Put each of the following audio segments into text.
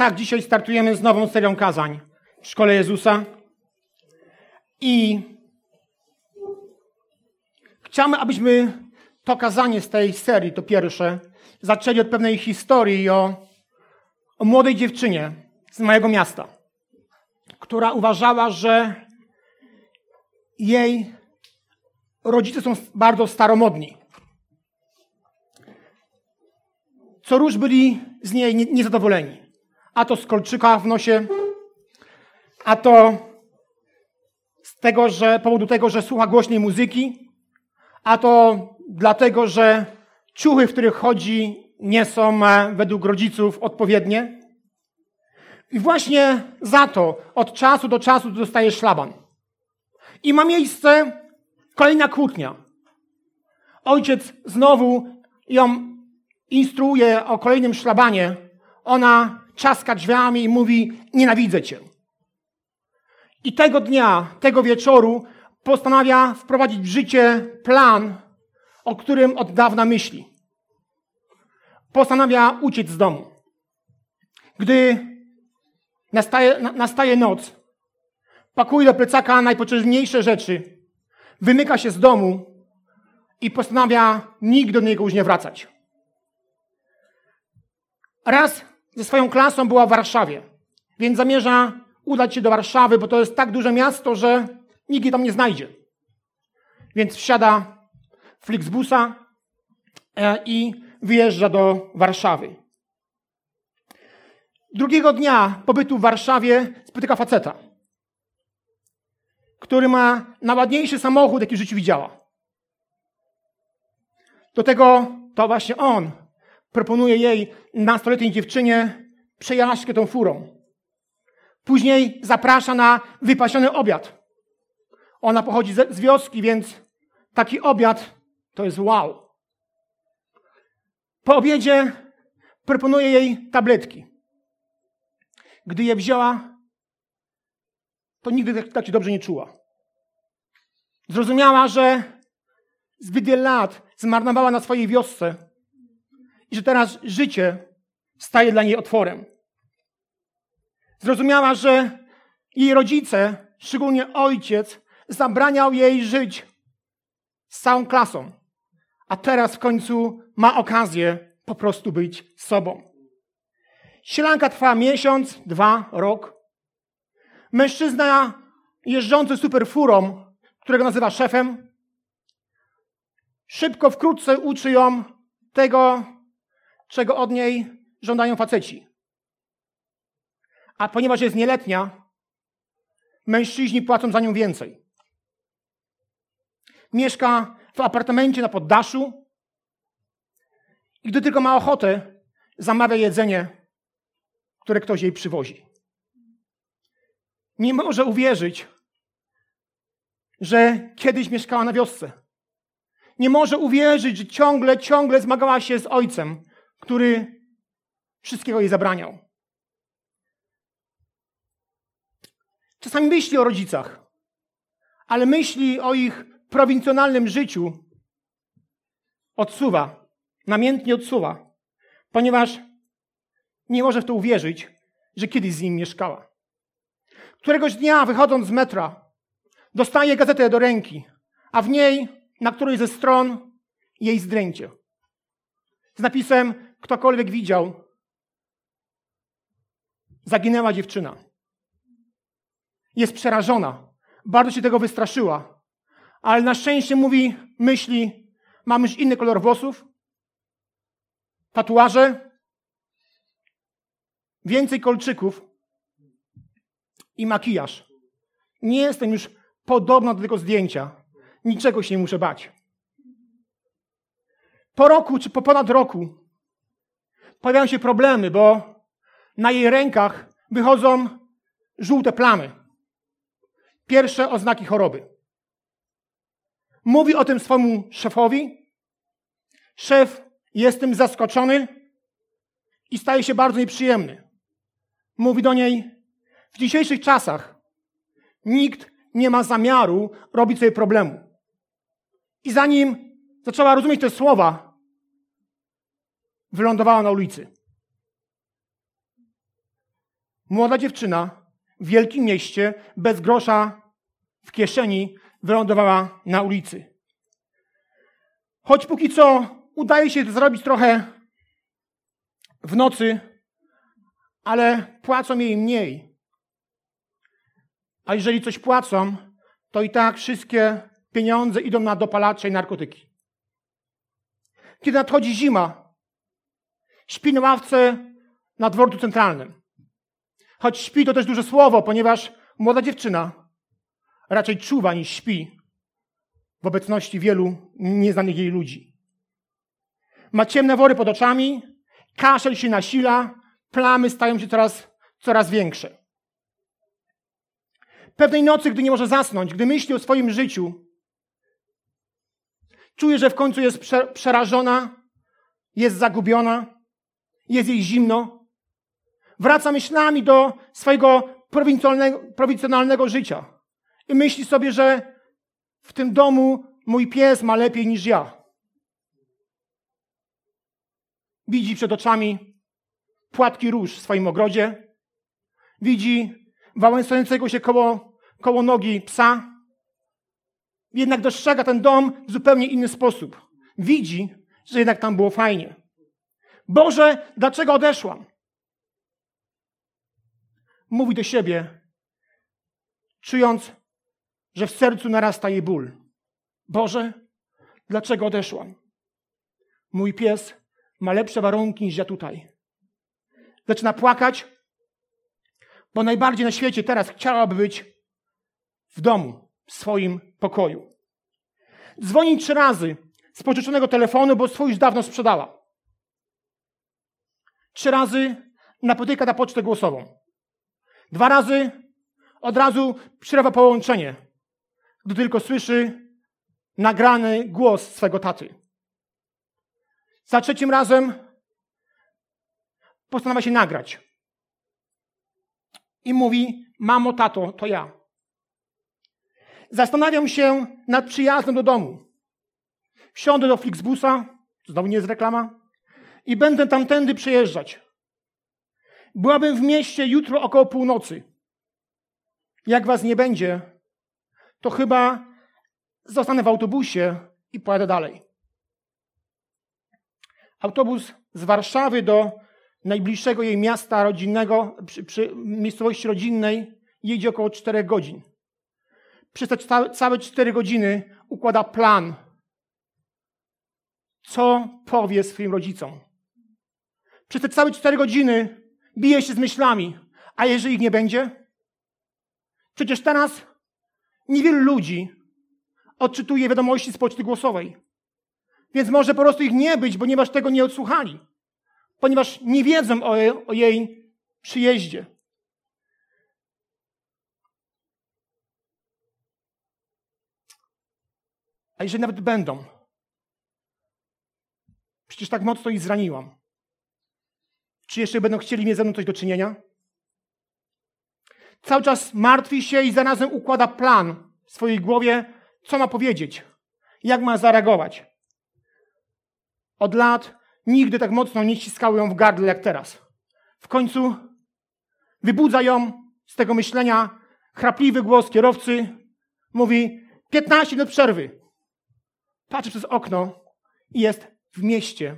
Tak, dzisiaj startujemy z nową serią kazań w Szkole Jezusa. I chciamy, abyśmy to kazanie z tej serii, to pierwsze, zaczęli od pewnej historii o, o młodej dziewczynie z mojego miasta, która uważała, że jej rodzice są bardzo staromodni. Co róż byli z niej niezadowoleni. A to z kolczyka w nosie, a to z tego, że powodu tego, że słucha głośnej muzyki, a to dlatego, że ciuchy, w których chodzi, nie są e, według rodziców odpowiednie. I właśnie za to od czasu do czasu dostaje szlaban. I ma miejsce kolejna kłótnia. Ojciec znowu ją instruuje o kolejnym szlabanie. Ona czaska drzwiami i mówi: Nienawidzę cię. I tego dnia, tego wieczoru postanawia wprowadzić w życie plan, o którym od dawna myśli. Postanawia uciec z domu. Gdy nastaje, nastaje noc, pakuje do plecaka najpotrzebniejsze rzeczy, wymyka się z domu i postanawia nigdy do niego już nie wracać. Raz ze swoją klasą była w Warszawie, więc zamierza udać się do Warszawy, bo to jest tak duże miasto, że nikt jej tam nie znajdzie. Więc wsiada Flixbusa e, i wyjeżdża do Warszawy. Drugiego dnia pobytu w Warszawie spotyka faceta, który ma najładniejszy samochód, jaki w życiu widziała. Do tego to właśnie on proponuje jej nastoletniej dziewczynie przejażdżkę tą furą. Później zaprasza na wypasiony obiad. Ona pochodzi z wioski, więc taki obiad to jest wow. Po obiedzie proponuje jej tabletki. Gdy je wzięła, to nigdy tak, tak się dobrze nie czuła. Zrozumiała, że zbyt wiele lat zmarnowała na swojej wiosce i że teraz życie staje dla niej otworem. Zrozumiała, że jej rodzice, szczególnie ojciec, zabraniał jej żyć z całą klasą, a teraz w końcu ma okazję po prostu być sobą. Sielanka trwa miesiąc, dwa, rok. Mężczyzna jeżdżący super furą, którego nazywa szefem, szybko, wkrótce uczy ją tego, czego od niej żądają faceci. A ponieważ jest nieletnia, mężczyźni płacą za nią więcej. Mieszka w apartamencie na poddaszu i gdy tylko ma ochotę, zamawia jedzenie, które ktoś jej przywozi. Nie może uwierzyć, że kiedyś mieszkała na wiosce. Nie może uwierzyć, że ciągle, ciągle zmagała się z ojcem, który wszystkiego jej zabraniał. Czasami myśli o rodzicach, ale myśli o ich prowincjonalnym życiu odsuwa, namiętnie odsuwa, ponieważ nie może w to uwierzyć, że kiedyś z nim mieszkała. Któregoś dnia, wychodząc z metra, dostaje gazetę do ręki, a w niej, na której ze stron, jej zdjęcie. Z napisem, ktokolwiek widział, zaginęła dziewczyna. Jest przerażona. Bardzo się tego wystraszyła. Ale na szczęście mówi, myśli, mam już inny kolor włosów, tatuaże, więcej kolczyków i makijaż. Nie jestem już podobna do tego zdjęcia. Niczego się nie muszę bać. Po roku, czy po ponad roku, pojawiają się problemy, bo na jej rękach wychodzą żółte plamy. Pierwsze oznaki choroby. Mówi o tym swojemu szefowi. Szef jest tym zaskoczony i staje się bardzo nieprzyjemny. Mówi do niej: W dzisiejszych czasach nikt nie ma zamiaru robić sobie problemu. I zanim zaczęła rozumieć te słowa, wylądowała na ulicy. Młoda dziewczyna w wielkim mieście, bez grosza w kieszeni, wylądowała na ulicy. Choć póki co udaje się zrobić trochę w nocy, ale płacą jej mniej. A jeżeli coś płacą, to i tak wszystkie pieniądze idą na dopalacze i narkotyki. Kiedy nadchodzi zima, śpi na ławce na dworcu centralnym. Choć śpi to też duże słowo, ponieważ młoda dziewczyna raczej czuwa niż śpi w obecności wielu nieznanych jej ludzi. Ma ciemne wory pod oczami, kaszel się nasila, plamy stają się coraz, coraz większe. Pewnej nocy, gdy nie może zasnąć, gdy myśli o swoim życiu, czuje, że w końcu jest przerażona, jest zagubiona, jest jej zimno. Wraca myślami do swojego prowincjonalnego, prowincjonalnego życia i myśli sobie, że w tym domu mój pies ma lepiej niż ja. Widzi przed oczami płatki róż w swoim ogrodzie. Widzi wałęsającego się koło, koło nogi psa. Jednak dostrzega ten dom w zupełnie inny sposób. Widzi, że jednak tam było fajnie. Boże, dlaczego odeszłam? Mówi do siebie, czując, że w sercu narasta jej ból. Boże, dlaczego odeszłam? Mój pies ma lepsze warunki niż ja tutaj. Zaczyna płakać, bo najbardziej na świecie teraz chciałaby być w domu, w swoim pokoju. Dzwoni trzy razy z pożyczonego telefonu, bo swój już dawno sprzedała. Trzy razy napotyka na pocztę głosową. Dwa razy od razu przerywa połączenie, gdy tylko słyszy nagrany głos swego taty. Za trzecim razem postanawia się nagrać. I mówi: Mamo, tato, to ja. Zastanawiam się nad przyjazdem do domu. Wsiądę do Flixbusa, znowu nie jest reklama, i będę tamtędy przejeżdżać. Byłabym w mieście jutro około północy. Jak was nie będzie, to chyba zostanę w autobusie i pojadę dalej. Autobus z Warszawy do najbliższego jej miasta rodzinnego, przy, przy miejscowości rodzinnej, jedzie około 4 godzin. Przez te całe 4 godziny układa plan, co powie swoim rodzicom. Przez te całe 4 godziny bije się z myślami, a jeżeli ich nie będzie? Przecież teraz niewielu ludzi odczytuje wiadomości z poczty głosowej. Więc może po prostu ich nie być, ponieważ tego nie odsłuchali. Ponieważ nie wiedzą o o jej przyjeździe. A jeżeli nawet będą, przecież tak mocno ich zraniłam. Czy jeszcze będą chcieli mieć ze mną coś do czynienia? Cały czas martwi się i zarazem układa plan w swojej głowie, co ma powiedzieć, jak ma zareagować. Od lat nigdy tak mocno nie ściskały ją w gardle jak teraz. W końcu wybudza ją z tego myślenia chrapliwy głos kierowcy. Mówi 15 minut przerwy. Patrzy przez okno i jest w mieście,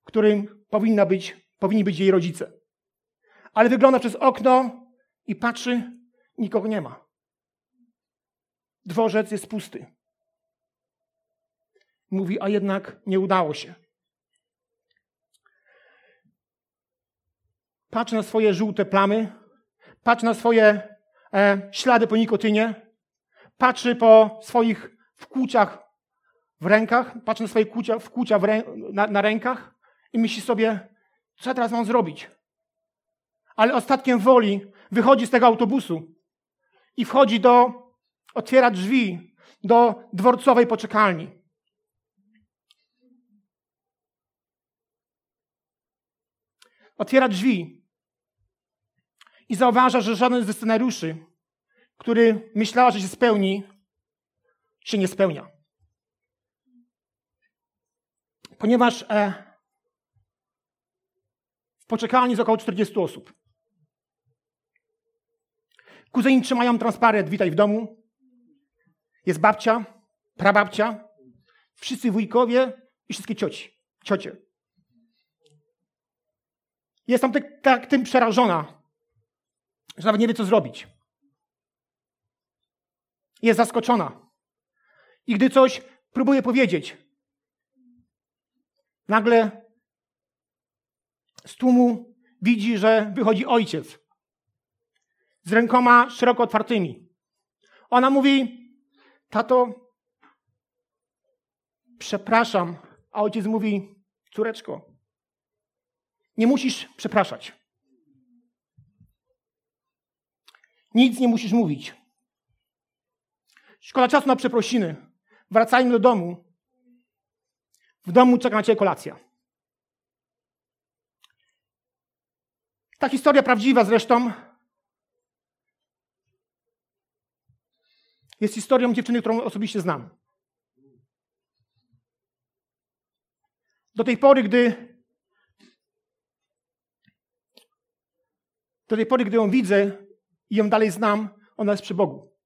w którym powinna być, powinni być jej rodzice. Ale wygląda przez okno i patrzy, nikogo nie ma. Dworzec jest pusty. Mówi, a jednak nie udało się. Patrz na swoje żółte plamy, patrz na swoje e, ślady po nikotynie, patrzy po swoich wkłuciach w rękach, patrzy na swoje wkłucia, wkłucia rę, na, na rękach i myśli sobie, co ja teraz mam zrobić? Ale ostatkiem woli wychodzi z tego autobusu i wchodzi do, otwiera drzwi do dworcowej poczekalni. Otwiera drzwi i zauważa, że żaden ze scenariuszy, który myślała, że się spełni, się nie spełnia. Ponieważ e, w poczekalni jest około 40 osób. Kuzyni trzymają transparent, witaj w domu. Jest babcia, prababcia, wszyscy wujkowie i wszystkie cioci, ciocie. Jest tam tak, tak tym przerażona, że nawet nie wie, co zrobić. Jest zaskoczona. I gdy coś próbuje powiedzieć, nagle z tłumu widzi, że wychodzi ojciec z rękoma szeroko otwartymi. Ona mówi: Tato, przepraszam. A ojciec mówi: Córeczko, nie musisz przepraszać. Nic nie musisz mówić. Szkoda czasu na przeprosiny. Wracajmy do domu. W domu czeka na ciebie kolacja. Ta historia prawdziwa zresztą jest historią dziewczyny, którą osobiście znam. Do tej pory, gdy do tej pory, gdy ją widzę i ją dalej znam, ona jest przy Bogu.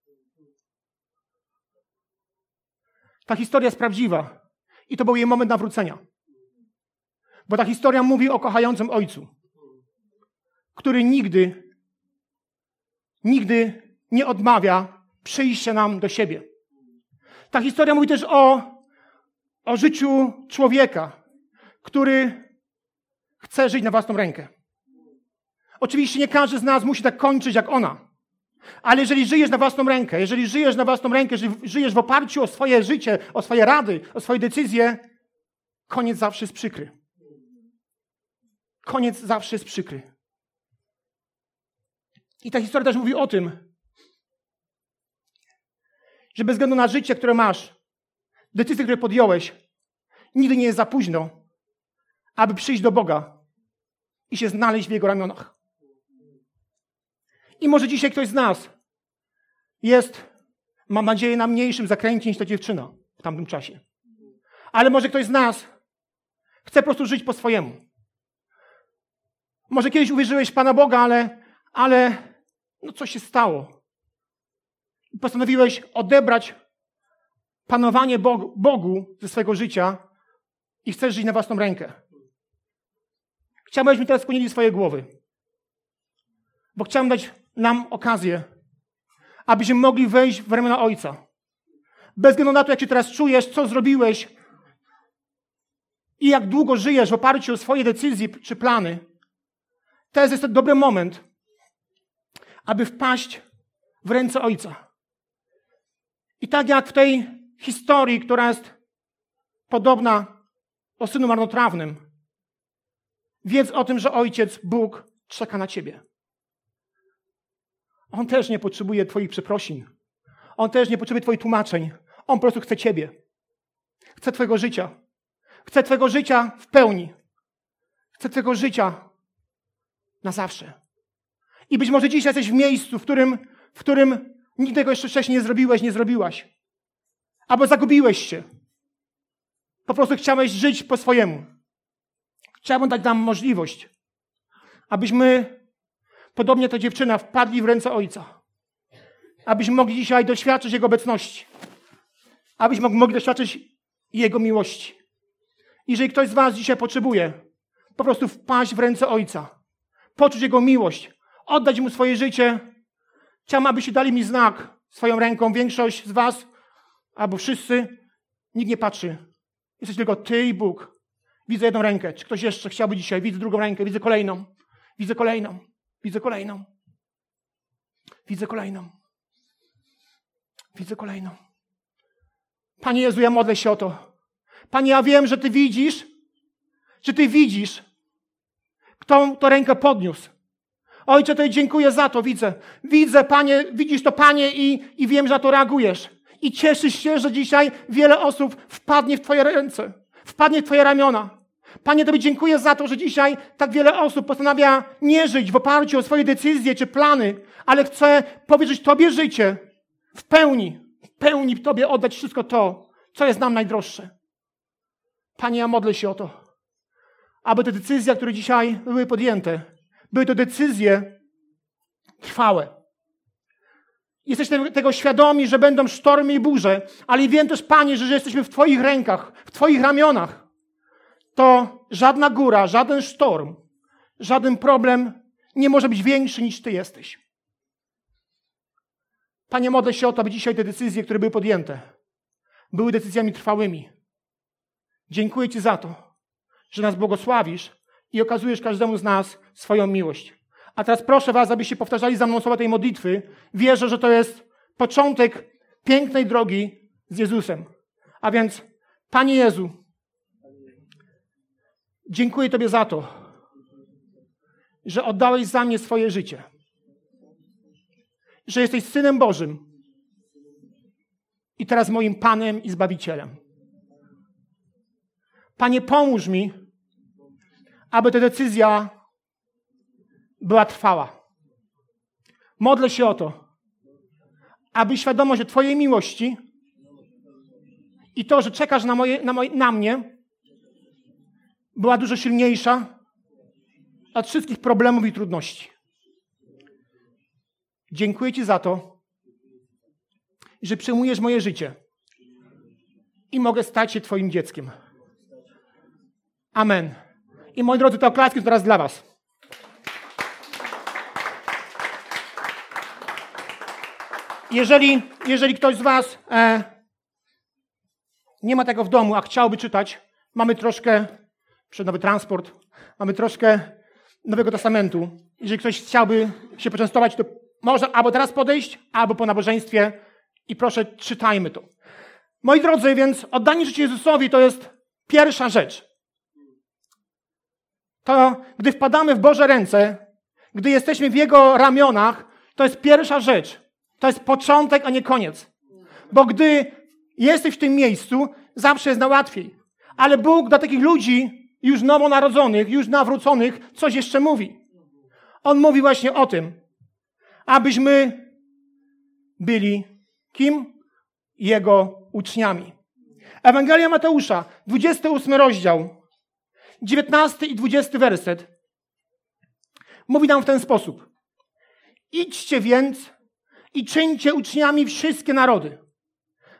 Ta historia jest prawdziwa i to był jej moment nawrócenia. Bo ta historia mówi o kochającym ojcu, który nigdy, nigdy nie odmawia przyjścia nam do siebie. Ta historia mówi też o, o życiu człowieka, który chce żyć na własną rękę. Oczywiście nie każdy z nas musi tak kończyć jak ona. Ale jeżeli żyjesz na własną rękę, jeżeli żyjesz na własną rękę, jeżeli żyjesz w oparciu o swoje życie, o swoje rady, o swoje decyzje, koniec zawsze jest przykry. Koniec zawsze jest przykry. I ta historia też mówi o tym, że bez względu na życie, które masz, decyzje, które podjąłeś, nigdy nie jest za późno, aby przyjść do Boga i się znaleźć w Jego ramionach. I może dzisiaj ktoś z nas jest, mam nadzieję, na mniejszym zakręcie niż ta dziewczyna w tamtym czasie. Ale może ktoś z nas chce po prostu żyć po swojemu. Może kiedyś uwierzyłeś w Pana Boga, ale, ale no coś się stało. Postanowiłeś odebrać panowanie Bogu, Bogu ze swojego życia i chcesz żyć na własną rękę. Chciałbym, abyśmy teraz skłonili swoje głowy. Bo chciałem dać nam okazję, abyśmy mogli wejść w ramiona Ojca. Bez względu na to, jak się teraz czujesz, co zrobiłeś i jak długo żyjesz w oparciu o swoje decyzje czy plany, to jest ten dobry moment, aby wpaść w ręce Ojca. I tak jak w tej historii, która jest podobna o synu marnotrawnym, wiedz o tym, że Ojciec, Bóg czeka na Ciebie. On też nie potrzebuje Twoich przeprosin. On też nie potrzebuje Twoich tłumaczeń. On po prostu chce Ciebie. Chce Twojego życia. Chce Twojego życia w pełni. Chce Twojego życia na zawsze. I być może dzisiaj jesteś w miejscu, w którym, w którym nigdy tego jeszcze wcześniej nie zrobiłeś, nie zrobiłaś. Albo zagubiłeś się. Po prostu chciałeś żyć po swojemu. Chciałbym dać nam możliwość, abyśmy podobnie ta dziewczyna, wpadli w ręce Ojca. Abyśmy mogli dzisiaj doświadczyć Jego obecności. Abyśmy mogli doświadczyć Jego miłości. Jeżeli ktoś z Was dzisiaj potrzebuje po prostu wpaść w ręce Ojca, poczuć Jego miłość, oddać Mu swoje życie, chciałbym, abyście dali mi znak swoją ręką. Większość z Was, albo wszyscy, nikt nie patrzy. Jesteś tylko Ty i Bóg. Widzę jedną rękę. Czy ktoś jeszcze chciałby dzisiaj? Widzę drugą rękę, widzę kolejną. Widzę kolejną. Widzę kolejną. Widzę kolejną. Widzę kolejną. Panie Jezu, ja modlę się o to. Panie, ja wiem, że Ty widzisz, że Ty widzisz, kto to rękę podniósł. Ojcze, to dziękuję za to, widzę. Widzę, Panie, widzisz to, Panie, i, i wiem, że na to reagujesz. I cieszysz się, że dzisiaj wiele osób wpadnie w Twoje ręce, wpadnie w Twoje ramiona. Panie, Tobie dziękuję za to, że dzisiaj tak wiele osób postanawia nie żyć w oparciu o swoje decyzje czy plany, ale chce powierzyć Tobie życie w pełni, w pełni Tobie oddać wszystko to, co jest nam najdroższe. Panie, ja modlę się o to, aby te decyzje, które dzisiaj były podjęte, były to decyzje trwałe. Jesteśmy tego świadomi, że będą sztormy i burze, ale wiem też, Panie, że jesteśmy w Twoich rękach, w Twoich ramionach. To żadna góra, żaden sztorm, żaden problem nie może być większy niż Ty jesteś. Panie, modlę się o to, aby dzisiaj te decyzje, które były podjęte, były decyzjami trwałymi. Dziękuję Ci za to, że nas błogosławisz i okazujesz każdemu z nas swoją miłość. A teraz proszę Was, abyście powtarzali za mną słowa tej modlitwy. Wierzę, że to jest początek pięknej drogi z Jezusem. A więc, Panie Jezu, dziękuję Tobie za to, że oddałeś za mnie swoje życie. Że jesteś Synem Bożym i teraz moim Panem i Zbawicielem. Panie, pomóż mi, aby ta decyzja była trwała. Modlę się o to, aby świadomość Twojej miłości i to, że czekasz na, moje, na, moje, na mnie, była dużo silniejsza od wszystkich problemów i trudności. Dziękuję Ci za to, że przyjmujesz moje życie i mogę stać się Twoim dzieckiem. Amen. I moi drodzy, te oklaski są teraz dla Was. Jeżeli, jeżeli ktoś z Was e, nie ma tego w domu, a chciałby czytać, mamy troszkę, przed nowy transport, mamy troszkę Nowego Testamentu. Jeżeli ktoś chciałby się poczęstować, to może albo teraz podejść, albo po nabożeństwie i proszę, czytajmy to. Moi drodzy, więc oddanie życia Jezusowi to jest pierwsza rzecz. To, gdy wpadamy w Boże ręce, gdy jesteśmy w Jego ramionach, to jest pierwsza rzecz. To jest początek, a nie koniec. Bo gdy jesteś w tym miejscu, zawsze jest na łatwiej. Ale Bóg dla takich ludzi, już nowonarodzonych, już nawróconych, coś jeszcze mówi. On mówi właśnie o tym, abyśmy byli kim? Jego uczniami. Ewangelia Mateusza, 28 rozdział, 19 i 20 werset. Mówi nam w ten sposób. Idźcie więc i czyńcie uczniami wszystkie narody,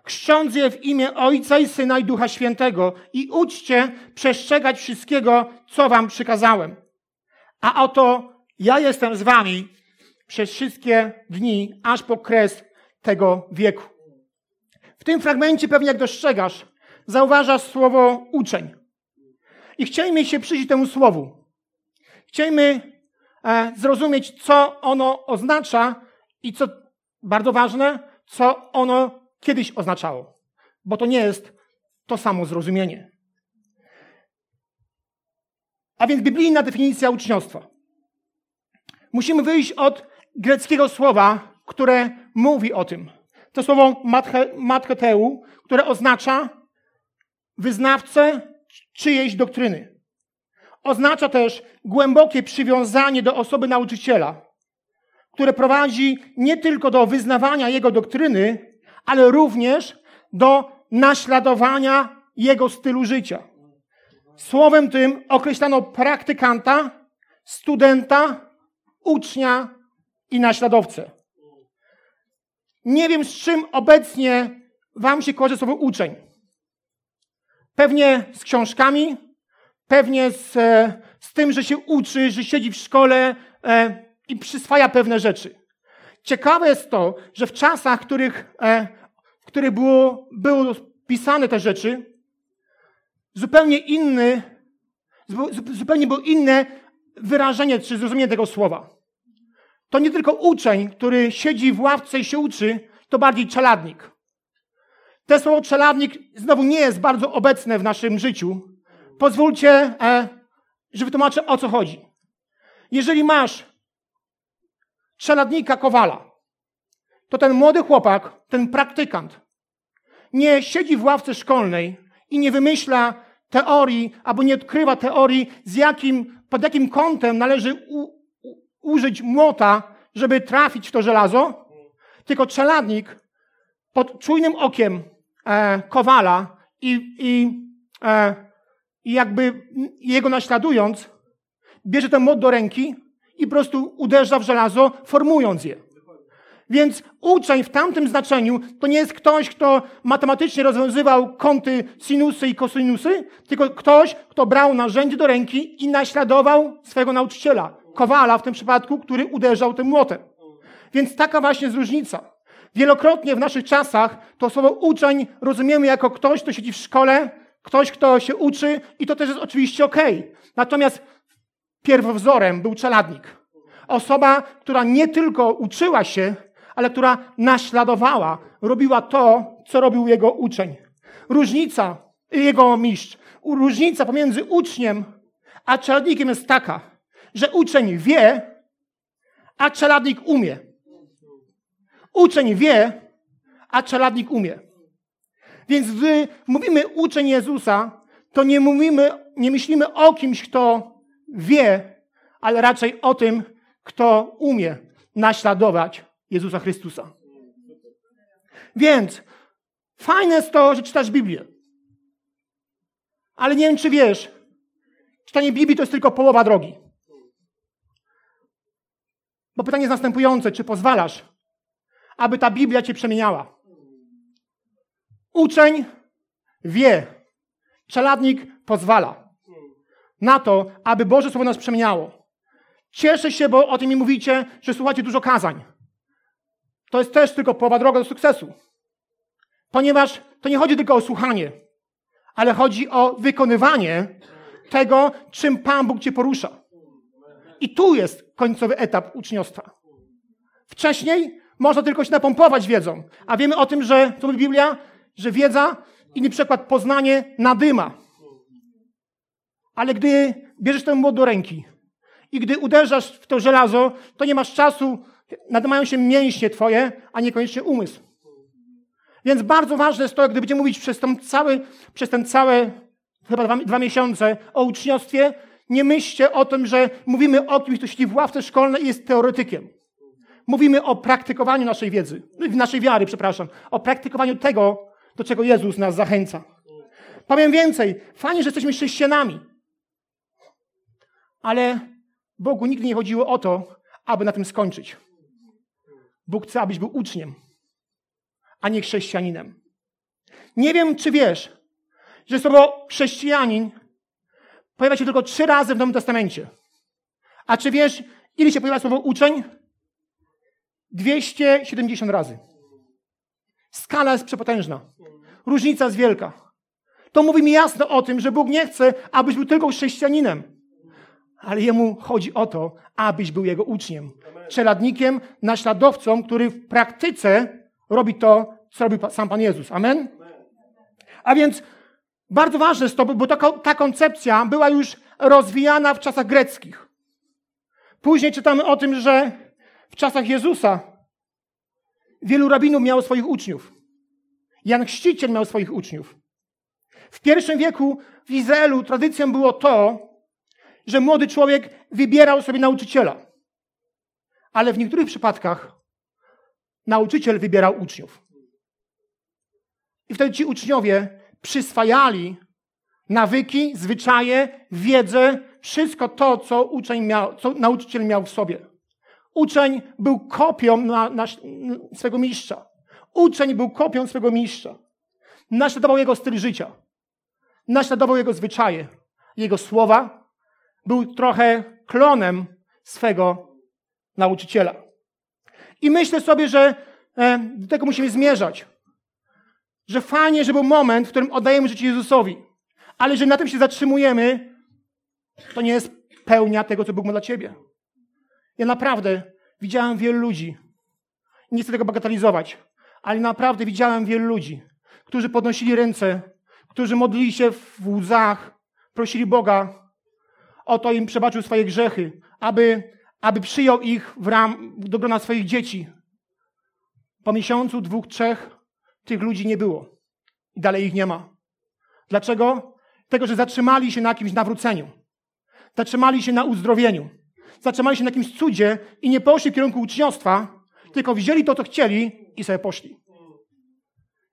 chrzcząc je w imię Ojca i Syna i Ducha Świętego i uczcie przestrzegać wszystkiego, co wam przykazałem. A oto ja jestem z wami przez wszystkie dni, aż po kres tego wieku. W tym fragmencie pewnie jak dostrzegasz, zauważasz słowo uczeń. I chcielibyśmy się przyjrzeć temu słowu. Chcielibyśmy e, zrozumieć, co ono oznacza i co bardzo ważne, co ono kiedyś oznaczało. Bo to nie jest to samo zrozumienie. A więc biblijna definicja uczniostwa. Musimy wyjść od greckiego słowa, które mówi o tym. To słowo matketeu, które oznacza wyznawcę czyjejś doktryny. Oznacza też głębokie przywiązanie do osoby nauczyciela, które prowadzi nie tylko do wyznawania jego doktryny, ale również do naśladowania jego stylu życia. Słowem tym określano praktykanta, studenta, ucznia i naśladowcę. Nie wiem, z czym obecnie Wam się kojarzy słowo uczeń. Pewnie z książkami, pewnie z, e, z tym, że się uczy, że siedzi w szkole e, i przyswaja pewne rzeczy. Ciekawe jest to, że w czasach, których, e, w których było, było pisane te rzeczy, zupełnie inny, zupełnie było inne wyrażenie czy zrozumienie tego słowa. To nie tylko uczeń, który siedzi w ławce i się uczy, to bardziej czeladnik. Te słowo czeladnik znowu nie jest bardzo obecne w naszym życiu. Pozwólcie, e, że wytłumaczę o co chodzi. Jeżeli masz czeladnika Kowala, to ten młody chłopak, ten praktykant, nie siedzi w ławce szkolnej i nie wymyśla teorii, albo nie odkrywa teorii, z jakim, pod jakim kątem należy u, użyć młota, żeby trafić w to żelazo, tylko czeladnik pod czujnym okiem e, Kowala i, i, e, i jakby jego naśladując, bierze ten młot do ręki i po prostu uderza w żelazo, formując je. Więc uczeń w tamtym znaczeniu to nie jest ktoś, kto matematycznie rozwiązywał kąty sinusy i kosinusy, tylko ktoś, kto brał narzędzie do ręki i naśladował swojego nauczyciela, kowala w tym przypadku, który uderzał tym młotem. Więc taka właśnie jest różnica. Wielokrotnie w naszych czasach to słowo uczeń rozumiemy jako ktoś, kto siedzi w szkole, ktoś, kto się uczy i to też jest oczywiście ok. Natomiast pierwowzorem był czeladnik. Osoba, która nie tylko uczyła się, ale która naśladowała, robiła to, co robił jego uczeń. Różnica, jego mistrz, różnica pomiędzy uczniem a czeladnikiem jest taka, że uczeń wie, a czeladnik umie. Uczeń wie, a czeladnik umie. Więc gdy mówimy uczeń Jezusa, to nie mówimy, nie myślimy o kimś, kto wie, ale raczej o tym, kto umie naśladować Jezusa Chrystusa. Więc fajne jest to, że czytasz Biblię. Ale nie wiem, czy wiesz, czytanie Biblii to jest tylko połowa drogi. Bo pytanie jest następujące: czy pozwalasz, aby ta Biblia cię przemieniała? Uczeń wie, czeladnik pozwala na to, aby Boże Słowo nas przemieniało. Cieszę się, bo o tym mi mówicie, że słuchacie dużo kazań. To jest też tylko połowa droga do sukcesu. Ponieważ to nie chodzi tylko o słuchanie, ale chodzi o wykonywanie tego, czym Pan Bóg cię porusza. I tu jest końcowy etap uczniostwa. Wcześniej można tylko się napompować wiedzą, a wiemy o tym, że, co mówi Biblia, że wiedza, inny przykład, poznanie nadyma. Ale gdy bierzesz ten młot do ręki i gdy uderzasz w to żelazo, to nie masz czasu, nadymają się mięśnie twoje, a niekoniecznie umysł. Więc bardzo ważne jest to, gdy będziemy mówić przez ten cały, przez ten całe chyba dwa, dwa miesiące o uczniostwie, nie myślcie o tym, że mówimy o kimś, kto siedzi w ławce szkolnej i jest teoretykiem. Mówimy o praktykowaniu naszej wiedzy, naszej wiary, przepraszam, o praktykowaniu tego, do czego Jezus nas zachęca. Powiem więcej, fajnie, że jesteśmy chrześcijanami, ale Bogu nigdy nie chodziło o to, aby na tym skończyć. Bóg chce, abyś był uczniem, a nie chrześcijaninem. Nie wiem, czy wiesz, że słowo chrześcijanin pojawia się tylko trzy razy w Nowym Testamencie. A czy wiesz, ile się pojawia słowo uczeń? 270 razy. Skala jest przepotężna. Różnica jest wielka. To mówi mi jasno o tym, że Bóg nie chce, abyś był tylko chrześcijaninem. Ale Jemu chodzi o to, abyś był Jego uczniem. Czeladnikiem, naśladowcą, który w praktyce robi to, co robi sam Pan Jezus. Amen? A więc bardzo ważne jest to, bo ta, ta koncepcja była już rozwijana w czasach greckich. Później czytamy o tym, że w czasach Jezusa wielu rabinów miało swoich uczniów. Jan Chrzciciel miał swoich uczniów. W pierwszym wieku w Izraelu tradycją było to, że młody człowiek wybierał sobie nauczyciela. Ale w niektórych przypadkach nauczyciel wybierał uczniów. I wtedy ci uczniowie przyswajali nawyki, zwyczaje, wiedzę, wszystko to, co uczeń miał, co nauczyciel miał w sobie. Uczeń był kopią na, na swego mistrza. Uczeń był kopią swego mistrza. Naśladował jego styl życia. Naśladował jego zwyczaje. Jego słowa. Był trochę klonem swego nauczyciela. I myślę sobie, że e, do tego musimy zmierzać. Że fajnie, że był moment, w którym oddajemy życie Jezusowi. Ale że na tym się zatrzymujemy, to nie jest pełnia tego, co Bóg ma dla ciebie. Ja naprawdę widziałem wielu ludzi. Nie chcę tego bagatelizować, ale naprawdę widziałem wielu ludzi, którzy podnosili ręce, którzy modlili się w łzach, prosili Boga o to, im przebaczył swoje grzechy, aby, aby przyjął ich w ram, do grona swoich dzieci. Po miesiącu, dwóch, trzech tych ludzi nie było. I dalej ich nie ma. Dlaczego? Tego, że zatrzymali się na jakimś nawróceniu. Zatrzymali się na uzdrowieniu. Zatrzymali się na jakimś cudzie i nie poszli w kierunku uczniostwa, tylko wzięli to, co chcieli i sobie poszli.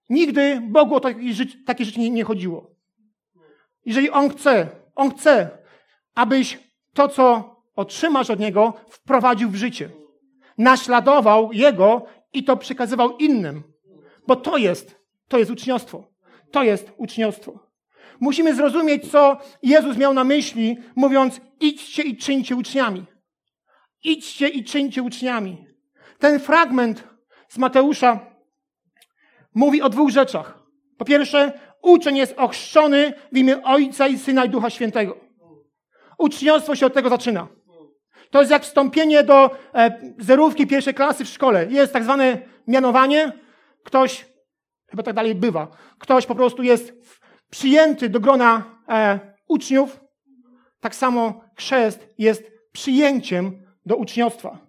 Nigdy Bogu o takie życie, takie nie, nie chodziło. Jeżeli On chce, On chce, abyś to, co otrzymasz od Niego, wprowadził w życie. Naśladował Jego i to przekazywał innym. Bo to jest, to jest uczniostwo. To jest uczniostwo. Musimy zrozumieć, co Jezus miał na myśli, mówiąc: idźcie i czyńcie uczniami. Idźcie i czyńcie uczniami. Ten fragment z Mateusza mówi o dwóch rzeczach. Po pierwsze, uczeń jest ochrzczony w imię Ojca i Syna i Ducha Świętego. Uczniostwo się od tego zaczyna. To jest jak wstąpienie do e, zerówki pierwszej klasy w szkole. Jest tak zwane mianowanie. Ktoś, chyba tak dalej bywa, ktoś po prostu jest przyjęty do grona e, uczniów. Tak samo chrzest jest przyjęciem do uczniostwa.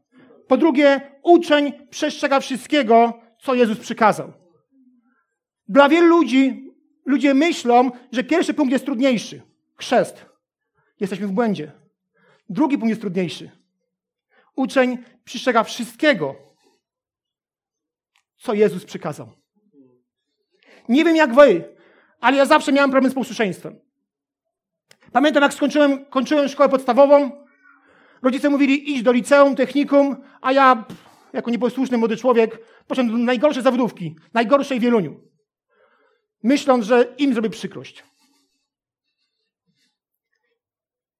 Po drugie, uczeń przestrzega wszystkiego, co Jezus przykazał. Dla wielu ludzi, ludzie myślą, że pierwszy punkt jest trudniejszy. Chrzest. Jesteśmy w błędzie. Drugi punkt jest trudniejszy. Uczeń przestrzega wszystkiego, co Jezus przykazał. Nie wiem jak wy, ale ja zawsze miałem problem z posłuszeństwem. Pamiętam, jak skończyłem, kończyłem szkołę podstawową, rodzice mówili idź do liceum, technikum, a ja, jako nieposłuszny młody człowiek, poszedłem do najgorszej zawodówki, najgorszej w Wieluniu. Myśląc, że im zrobię przykrość.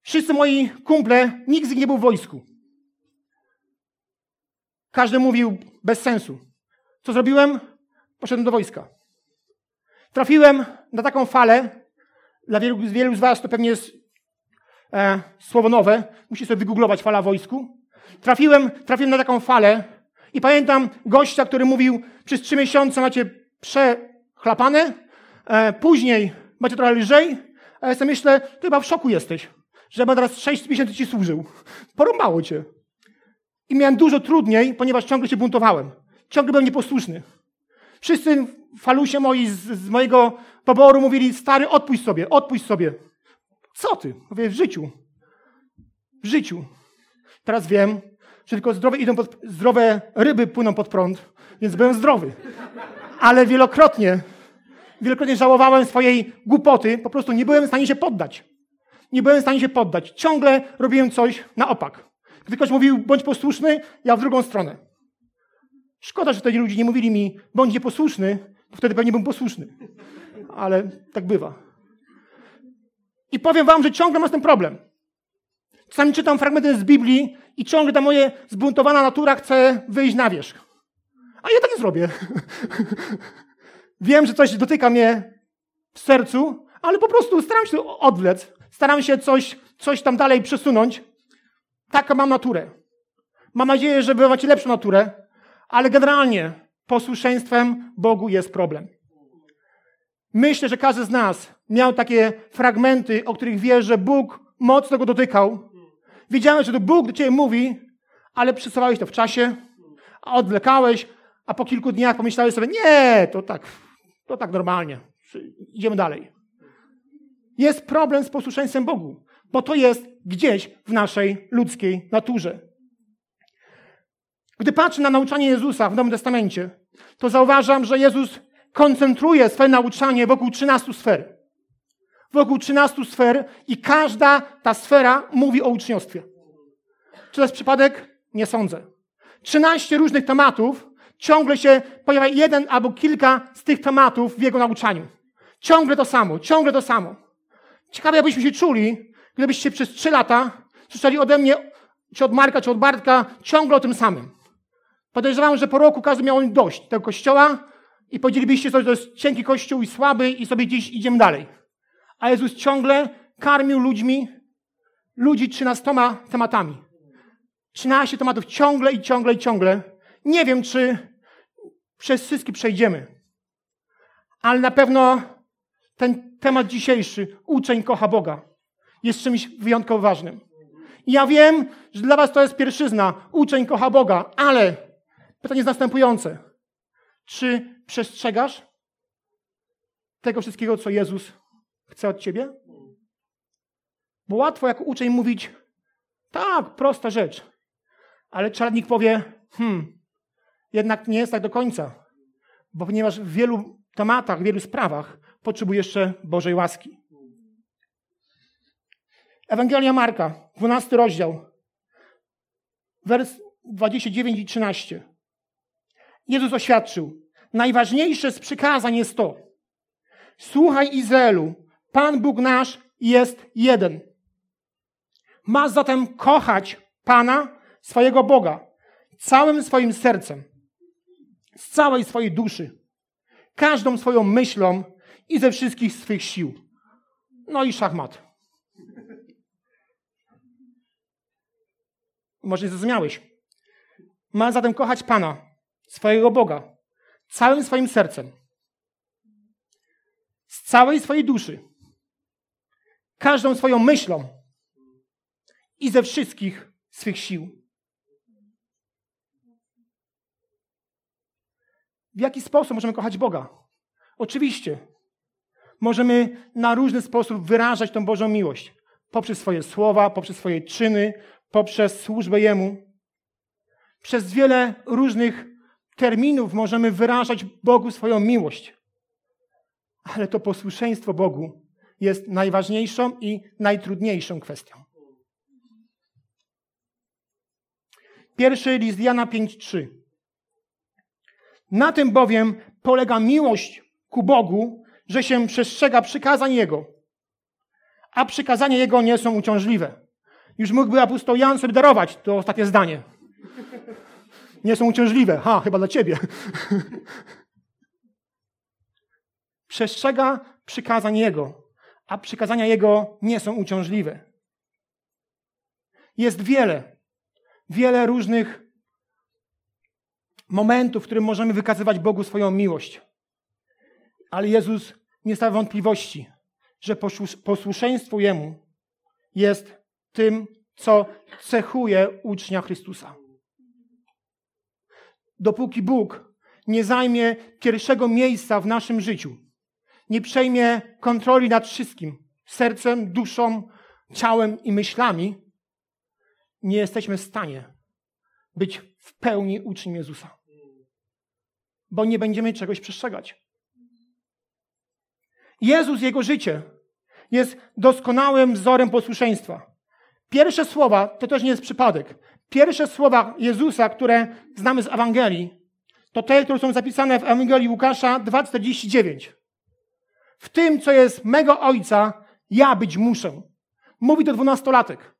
Wszyscy moi kumple, nikt z nich nie był w wojsku. Każdy mówił bez sensu. Co zrobiłem? Poszedłem do wojska. Trafiłem na taką falę. Dla wielu, wielu z Was to pewnie jest e, słowo nowe. Musicie sobie wygooglować fala wojsku. Trafiłem, trafiłem na taką falę i pamiętam gościa, który mówił, przez trzy miesiące macie przechlapane, e, później macie trochę lżej. A ja sobie myślę, ty chyba w szoku jesteś, że ja teraz sześć miesięcy ci służył. Porąbało cię. I miałem dużo trudniej, ponieważ ciągle się buntowałem. Ciągle byłem nieposłuszny. Wszyscy falusie moi z, z mojego poboru mówili, stary, odpuść sobie, odpuść sobie. Co ty? Mówię, w życiu. W życiu. Teraz wiem, że tylko zdrowe, idą pod, zdrowe ryby płyną pod prąd, więc byłem zdrowy. Ale wielokrotnie, wielokrotnie żałowałem swojej głupoty, po prostu nie byłem w stanie się poddać. Nie byłem w stanie się poddać. Ciągle robiłem coś na opak. Gdy ktoś mówił, bądź posłuszny, ja w drugą stronę. Szkoda, że wtedy ludzie nie mówili mi, bądź nieposłuszny, bo wtedy pewnie bym posłuszny. Ale tak bywa. I powiem wam, że ciągle mam ten problem. Czasami czytam fragmenty z Biblii i ciągle ta moja zbuntowana natura chce wyjść na wierzch. A ja tak nie zrobię. Wiem, że coś dotyka mnie w sercu, ale po prostu staram się odwlec. Staram się coś, coś tam dalej przesunąć. Taka mam naturę. Mam nadzieję, że wy macie lepszą naturę, ale generalnie posłuszeństwem Bogu jest problem. Myślę, że każdy z nas miał takie fragmenty, o których wie, że Bóg mocno go dotykał. Wiedziałem, że to Bóg do ciebie mówi, ale przesuwałeś to w czasie, a odwlekałeś, a po kilku dniach pomyślałeś sobie, nie, to tak, to tak normalnie. Idziemy dalej. Jest problem z posłuszeństwem Bogu, bo to jest gdzieś w naszej ludzkiej naturze. Gdy patrzę na nauczanie Jezusa w Nowym Testamencie, to zauważam, że Jezus koncentruje swoje nauczanie wokół 13 sfer. Wokół 13 sfer i każda ta sfera mówi o uczniostwie. Czy to jest przypadek? Nie sądzę. 13 różnych tematów, ciągle się pojawia jeden albo kilka z tych tematów w jego nauczaniu. Ciągle to samo, ciągle to samo. Ciekawe, jakbyśmy się czuli, gdybyście przez 3 lata słyszeli ode mnie, czy od Marka, czy od Bartka, ciągle o tym samym. Podejrzewam, że po roku każdy miał dość tego kościoła i powiedzielibyście sobie, że to jest cienki kościół i słaby i sobie gdzieś idziemy dalej. A Jezus ciągle karmił ludźmi, ludzi trzynastoma tematami. Trzynaście tematów ciągle i ciągle i ciągle. Nie wiem, czy przez wszystkie przejdziemy. Ale na pewno ten temat dzisiejszy, uczeń kocha Boga, jest czymś wyjątkowo ważnym. Ja wiem, że dla was to jest pierwszyzna. Uczeń kocha Boga, ale Pytanie jest następujące. Czy przestrzegasz tego wszystkiego, co Jezus chce od ciebie? Bo łatwo jako uczeń mówić, tak, prosta rzecz. Ale czarnik powie, hmm, jednak nie jest tak do końca. Bo ponieważ w wielu tematach, w wielu sprawach potrzebuje jeszcze Bożej łaski. Ewangelia Marka, 12 rozdział, wers 29 i 13. Jezus oświadczył, najważniejsze z przykazań jest to, słuchaj Izraelu, Pan Bóg nasz jest jeden. Masz zatem kochać Pana, swojego Boga, całym swoim sercem, z całej swojej duszy, każdą swoją myślą i ze wszystkich swych sił. No i szachmat. Może nie zrozumiałeś. Ma zatem kochać Pana, swojego Boga, całym swoim sercem, z całej swojej duszy, każdą swoją myślą i ze wszystkich swych sił. W jaki sposób możemy kochać Boga? Oczywiście, możemy na różny sposób wyrażać tą Bożą miłość. Poprzez swoje słowa, poprzez swoje czyny, poprzez służbę Jemu. Przez wiele różnych terminów możemy wyrażać Bogu swoją miłość. Ale to posłuszeństwo Bogu jest najważniejszą i najtrudniejszą kwestią. Pierwszy list Jana 5:3. Na tym bowiem polega miłość ku Bogu, że się przestrzega przykazań Jego, a przykazania Jego nie są uciążliwe. Już mógłby apostoł Jan sobie darować to ostatnie zdanie. Nie są uciążliwe. Ha, chyba dla ciebie. Przestrzega przykazań Jego, a przykazania Jego nie są uciążliwe. Jest wiele, wiele różnych momentów, w którym możemy wykazywać Bogu swoją miłość. Ale Jezus nie stawia wątpliwości, że posłuszeństwo Jemu jest tym, co cechuje ucznia Chrystusa. Dopóki Bóg nie zajmie pierwszego miejsca w naszym życiu, nie przejmie kontroli nad wszystkim, sercem, duszą, ciałem i myślami, nie jesteśmy w stanie być w pełni uczniem Jezusa. Bo nie będziemy czegoś przestrzegać. Jezus, Jego życie jest doskonałym wzorem posłuszeństwa. Pierwsze słowa, to też nie jest przypadek, pierwsze słowa Jezusa, które znamy z Ewangelii, to te, które są zapisane w Ewangelii Łukasza 2,49. W tym, co jest mego Ojca, ja być muszę. Mówi to dwunastolatek.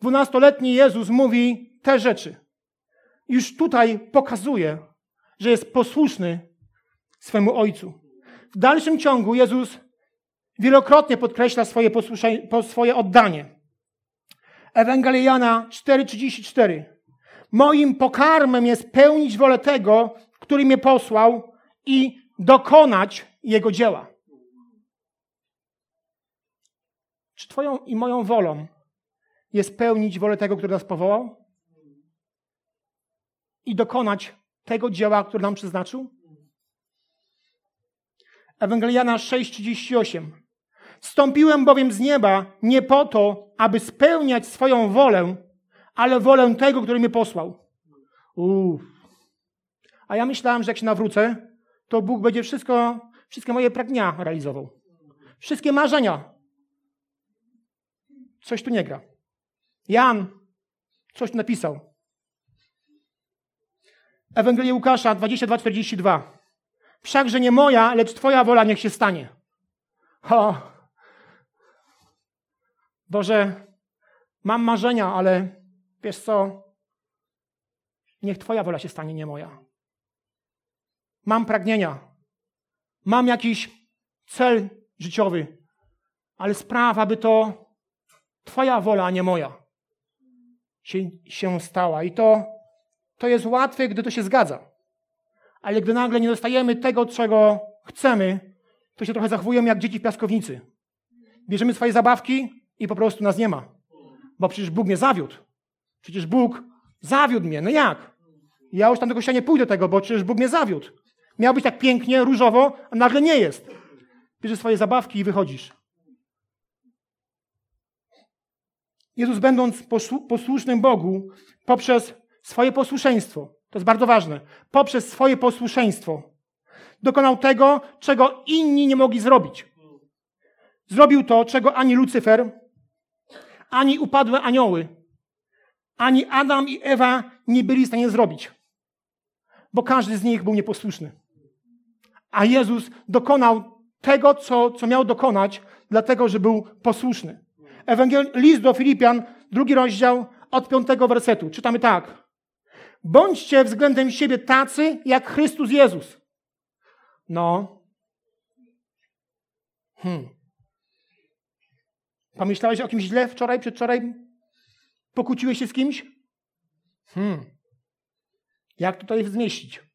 Dwunastoletni Jezus mówi te rzeczy. Już tutaj pokazuje, że jest posłuszny swemu Ojcu. W dalszym ciągu Jezus wielokrotnie podkreśla swoje, swoje oddanie. Ewangelia Jana 4,34. Moim pokarmem jest pełnić wolę tego, który mnie posłał i dokonać Jego dzieła. Czy Twoją i moją wolą jest pełnić wolę tego, który nas powołał? I dokonać tego dzieła, które nam przeznaczył? Ewangeliana 6,38. Stąpiłem bowiem z nieba nie po to, aby spełniać swoją wolę, ale wolę tego, który mnie posłał. Uff. A ja myślałem, że jak się nawrócę, to Bóg będzie wszystko, wszystkie moje pragnienia realizował. Wszystkie marzenia. Coś tu nie gra. Jan coś tu napisał. Ewangelia Łukasza 22:42. Wszakże nie moja, lecz Twoja wola niech się stanie. O, Boże, mam marzenia, ale wiesz co? Niech Twoja wola się stanie, nie moja. Mam pragnienia. Mam jakiś cel życiowy, ale sprawa, aby to Twoja wola, a nie moja się, się stała. I to, to jest łatwe, gdy to się zgadza. Ale gdy nagle nie dostajemy tego, czego chcemy, to się trochę zachowujemy jak dzieci w piaskownicy. Bierzemy swoje zabawki i po prostu nas nie ma. Bo przecież Bóg mnie zawiódł. Przecież Bóg zawiódł mnie. No jak? Ja już tam do kościoła nie pójdę tego, bo przecież Bóg mnie zawiódł. Miał być tak pięknie, różowo, a nagle nie jest. Bierzesz swoje zabawki i wychodzisz. Jezus, będąc posłusznym Bogu poprzez swoje posłuszeństwo, to jest bardzo ważne, poprzez swoje posłuszeństwo, dokonał tego, czego inni nie mogli zrobić. Zrobił to, czego ani Lucyfer, ani upadłe anioły, ani Adam i Ewa nie byli w stanie zrobić. bo każdy z nich był nieposłuszny. A Jezus dokonał tego, co, co miał dokonać, dlatego, że był posłuszny. Ewangel list do Filipian, drugi rozdział, od piątego wersetu. Czytamy tak. Bądźcie względem siebie tacy, jak Chrystus Jezus. No. Hmm. Pomyślałeś o kimś źle wczoraj, przedwczoraj? Pokłóciłeś się z kimś? Hmm. Jak tutaj zmieścić?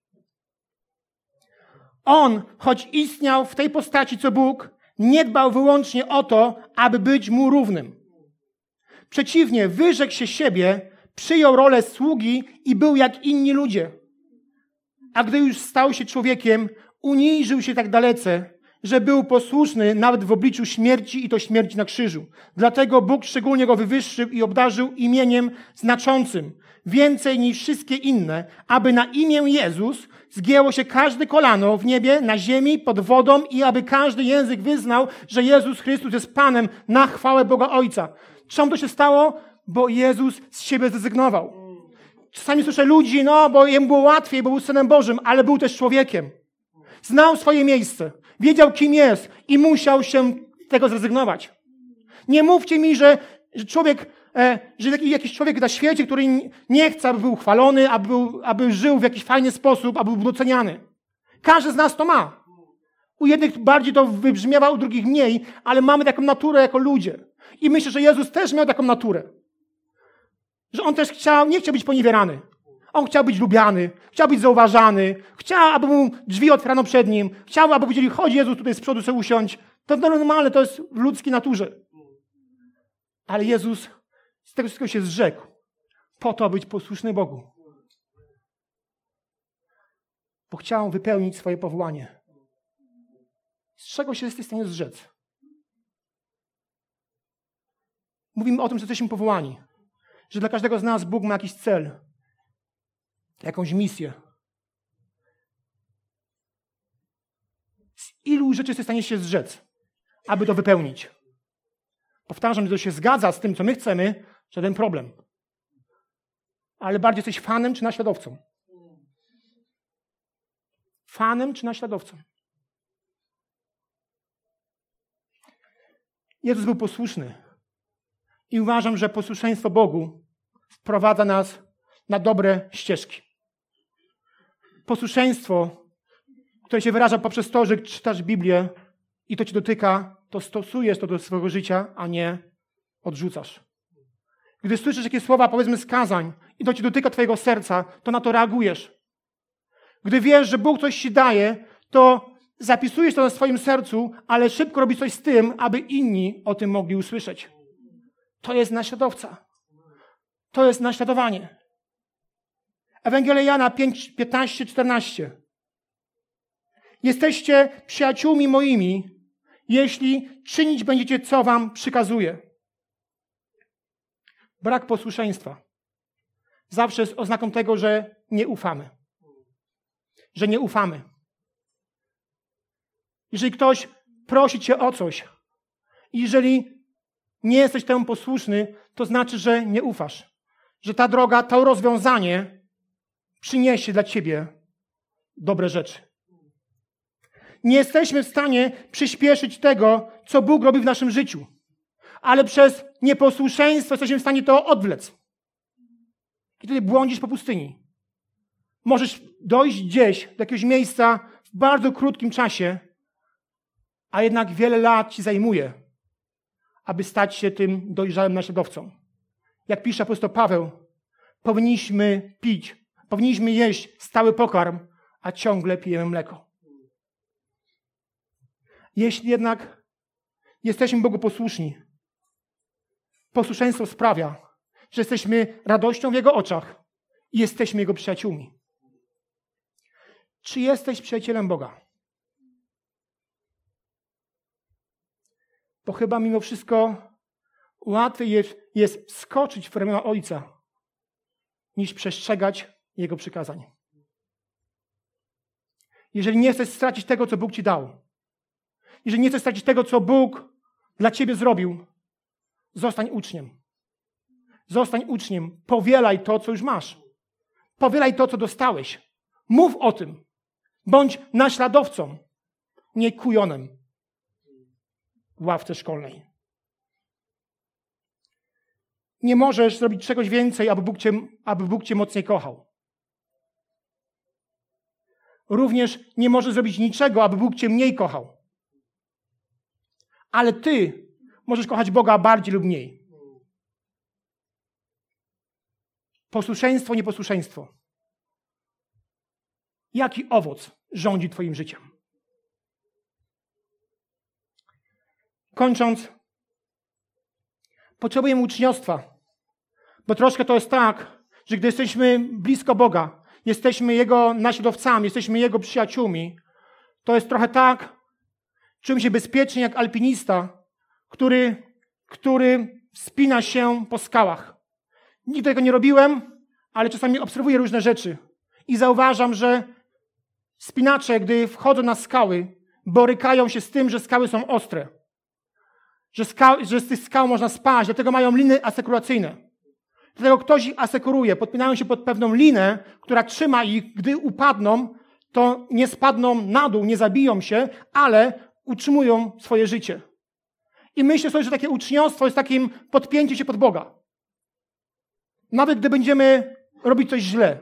On, choć istniał w tej postaci co Bóg, nie dbał wyłącznie o to, aby być mu równym. Przeciwnie, wyrzekł się siebie, przyjął rolę sługi i był jak inni ludzie. A gdy już stał się człowiekiem, uniżył się tak dalece, że był posłuszny nawet w obliczu śmierci i to śmierci na krzyżu. Dlatego Bóg szczególnie go wywyższył i obdarzył imieniem znaczącym, więcej niż wszystkie inne, aby na imię Jezus zgięło się każde kolano w niebie, na ziemi, pod wodą i aby każdy język wyznał, że Jezus Chrystus jest Panem na chwałę Boga Ojca. Czemu to się stało? Bo Jezus z siebie zrezygnował. Czasami słyszę ludzi, no, bo jemu było łatwiej, bo był Synem Bożym, ale był też człowiekiem. Znał swoje miejsce, wiedział kim jest i musiał się tego zrezygnować. Nie mówcie mi, że, że człowiek, e, że jakiś człowiek na świecie, który nie chce, aby był chwalony, aby, był, aby żył w jakiś fajny sposób, aby był doceniany. Każdy z nas to ma. U jednych bardziej to wybrzmiewa, u drugich mniej, ale mamy taką naturę jako ludzie. I myślę, że Jezus też miał taką naturę. Że on też chciał, nie chciał być poniewierany. On chciał być lubiany, chciał być zauważany, chciał, aby mu drzwi otwierano przed nim, chciał, aby powiedzieli, chodź Jezus tutaj z przodu sobie usiąść. To normalne, to jest w ludzkiej naturze. Ale Jezus z tego wszystkiego się zrzekł po to, aby być posłuszny Bogu. Bo chciał wypełnić swoje powołanie. Z czego się jesteś w stanie zrzec? Mówimy o tym, że jesteśmy powołani. Że dla każdego z nas Bóg ma jakiś cel, jakąś misję. Z ilu rzeczy jesteś w stanie się zrzec, aby to wypełnić? Powtarzam, że to się zgadza z tym, co my chcemy, żaden problem. Ale bardziej jesteś fanem czy naśladowcą? Fanem czy naśladowcą? Jezus był posłuszny. I uważam, że posłuszeństwo Bogu wprowadza nas na dobre ścieżki. Posłuszeństwo, które się wyraża poprzez to, że czytasz Biblię i to cię dotyka, to stosujesz to do swojego życia, a nie odrzucasz. Gdy słyszysz jakieś słowa, powiedzmy, skazań i to cię dotyka twojego serca, to na to reagujesz. Gdy wiesz, że Bóg coś ci daje, to zapisujesz to na swoim sercu, ale szybko robisz coś z tym, aby inni o tym mogli usłyszeć. To jest naśladowca. To jest naśladowanie. Ewangelia Jana 5, 15, 14. Jesteście przyjaciółmi moimi, jeśli czynić będziecie, co wam przykazuję. Brak posłuszeństwa zawsze jest oznaką tego, że nie ufamy. Że nie ufamy. Jeżeli ktoś prosi cię o coś, jeżeli nie jesteś temu posłuszny, to znaczy, że nie ufasz. Że ta droga, to rozwiązanie przyniesie dla ciebie dobre rzeczy. Nie jesteśmy w stanie przyspieszyć tego, co Bóg robi w naszym życiu, ale przez nieposłuszeństwo jesteśmy w stanie to odwlec. I wtedy błądzisz po pustyni. Możesz dojść gdzieś do jakiegoś miejsca w bardzo krótkim czasie, a jednak wiele lat ci zajmuje, aby stać się tym dojrzałym naśladowcą. Jak pisze apostoł Paweł, powinniśmy pić, powinniśmy jeść stały pokarm, a ciągle pijemy mleko. Jeśli jednak jesteśmy Bogu posłuszni, posłuszeństwo sprawia, że jesteśmy radością w Jego oczach i jesteśmy Jego przyjaciółmi. Czy jesteś przyjacielem Boga? Bo chyba mimo wszystko łatwiej jest, wskoczyć w ramiona Ojca, niż przestrzegać Jego przykazań. Jeżeli nie chcesz stracić tego, co Bóg Ci dał, jeżeli nie chcesz stracić tego, co Bóg dla Ciebie zrobił, zostań uczniem. Zostań uczniem. Powielaj to, co już masz. Powielaj to, co dostałeś. Mów o tym. Bądź naśladowcą, nie kujonem w ławce szkolnej. Nie możesz zrobić czegoś więcej, aby Bóg cię, aby Bóg cię mocniej kochał. Również nie możesz zrobić niczego, aby Bóg cię mniej kochał. Ale ty możesz kochać Boga bardziej lub mniej. Posłuszeństwo, nieposłuszeństwo. Jaki owoc rządzi Twoim życiem? Kończąc, potrzebujemy uczniostwa, bo troszkę to jest tak, że gdy jesteśmy blisko Boga, jesteśmy Jego naśladowcami, jesteśmy Jego przyjaciółmi, to jest trochę tak, czułem się bezpiecznie jak alpinista, który, który wspina się po skałach. Nigdy tego nie robiłem, ale czasami obserwuję różne rzeczy i zauważam, że spinacze, gdy wchodzą na skały, borykają się z tym, że skały są ostre. Że, skał, że z tych skał można spaść, dlatego mają liny asekuracyjne. Dlatego ktoś ich asekuruje, podpinają się pod pewną linę, która trzyma ich, gdy upadną, to nie spadną na dół, nie zabiją się, ale utrzymują swoje życie. I myślę sobie, że takie uczniostwo jest takim podpięcie się pod Boga. Nawet gdy będziemy robić coś źle,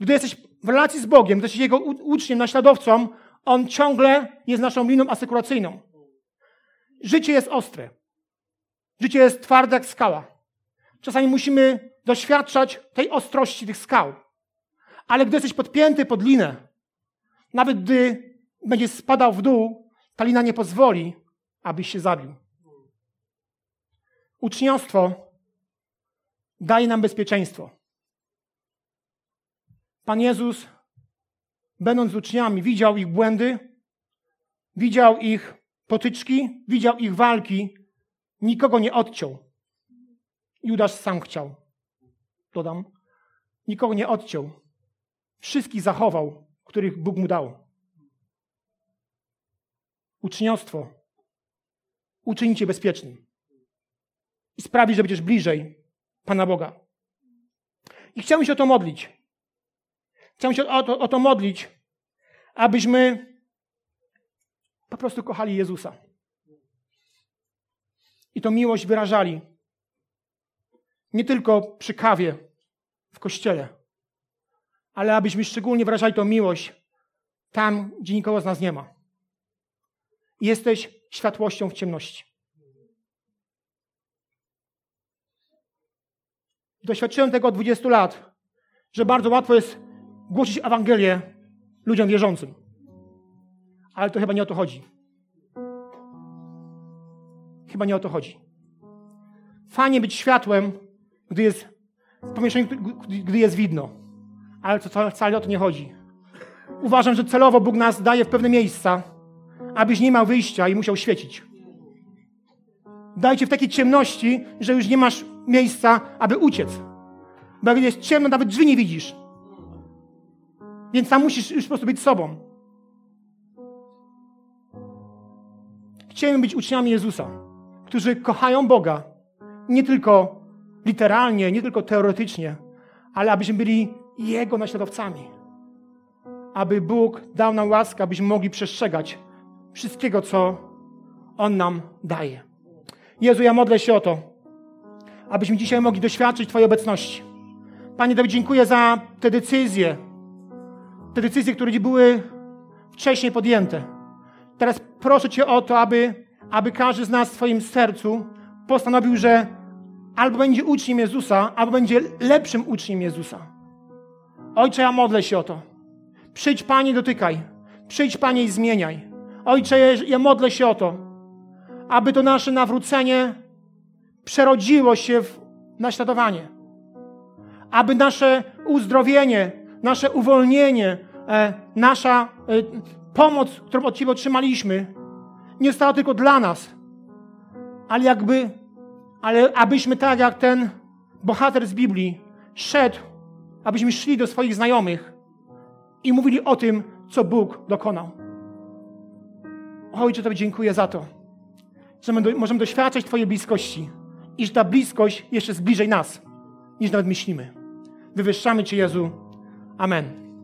gdy jesteś w relacji z Bogiem, gdy jesteś Jego uczniem, naśladowcą, On ciągle jest naszą liną asekuracyjną. Życie jest ostre. Życie jest twarde jak skała. Czasami musimy doświadczać tej ostrości tych skał. Ale gdy jesteś podpięty pod linę, nawet gdy będziesz spadał w dół, ta lina nie pozwoli, abyś się zabił. Uczniostwo daje nam bezpieczeństwo. Pan Jezus, będąc uczniami, widział ich błędy, widział ich potyczki, widział ich walki, nikogo nie odciął. Judasz sam chciał. Dodam. Nikogo nie odciął. Wszystkich zachował, których Bóg mu dał. Uczniostwo uczyni cię bezpiecznym i sprawi, że będziesz bliżej Pana Boga. I chciałbym się o to modlić. Chciałbym się o to, o to modlić, abyśmy po prostu kochali Jezusa. I to miłość wyrażali nie tylko przy kawie w kościele, ale abyśmy szczególnie wyrażali tą miłość tam, gdzie nikogo z nas nie ma. Jesteś światłością w ciemności. Doświadczyłem tego od 20 lat, że bardzo łatwo jest głosić Ewangelię ludziom wierzącym. Ale to chyba nie o to chodzi. Chyba nie o to chodzi. Fajnie być światłem, gdy jest w pomieszczeniu, gdy jest widno. Ale to wcale o to nie chodzi. Uważam, że celowo Bóg nas daje w pewne miejsca, abyś nie miał wyjścia i musiał świecić. Dajcie w takiej ciemności, że już nie masz miejsca, aby uciec. Bo jak jest ciemno, nawet drzwi nie widzisz. Więc tam musisz już po prostu być sobą. Chciałem być uczniami Jezusa, którzy kochają Boga nie tylko literalnie, nie tylko teoretycznie, ale abyśmy byli Jego naśladowcami. Aby Bóg dał nam łaskę, abyśmy mogli przestrzegać wszystkiego, co On nam daje. Jezu, ja modlę się o to, abyśmy dzisiaj mogli doświadczyć Twojej obecności. Panie Dawid, dziękuję za te decyzje, te decyzje, które były wcześniej podjęte. Teraz proszę Cię o to, aby, aby każdy z nas w swoim sercu postanowił, że albo będzie uczniem Jezusa, albo będzie lepszym uczniem Jezusa. Ojcze, ja modlę się o to. Przyjdź, Panie, dotykaj. Przyjdź, Panie, i zmieniaj. Ojcze, ja modlę się o to, aby to nasze nawrócenie przerodziło się w naśladowanie. Aby nasze uzdrowienie, nasze uwolnienie, e, nasza e, pomoc, którą od Ciebie otrzymaliśmy, nie stała tylko dla nas, ale jakby ale abyśmy tak jak ten bohater z Biblii szedł, abyśmy szli do swoich znajomych i mówili o tym, co Bóg dokonał. Ojcze, Tobie dziękuję za to, że możemy doświadczać Twojej bliskości i że ta bliskość jeszcze jest bliżej nas, niż nawet myślimy. Wywyższamy Cię, Jezu. Amen.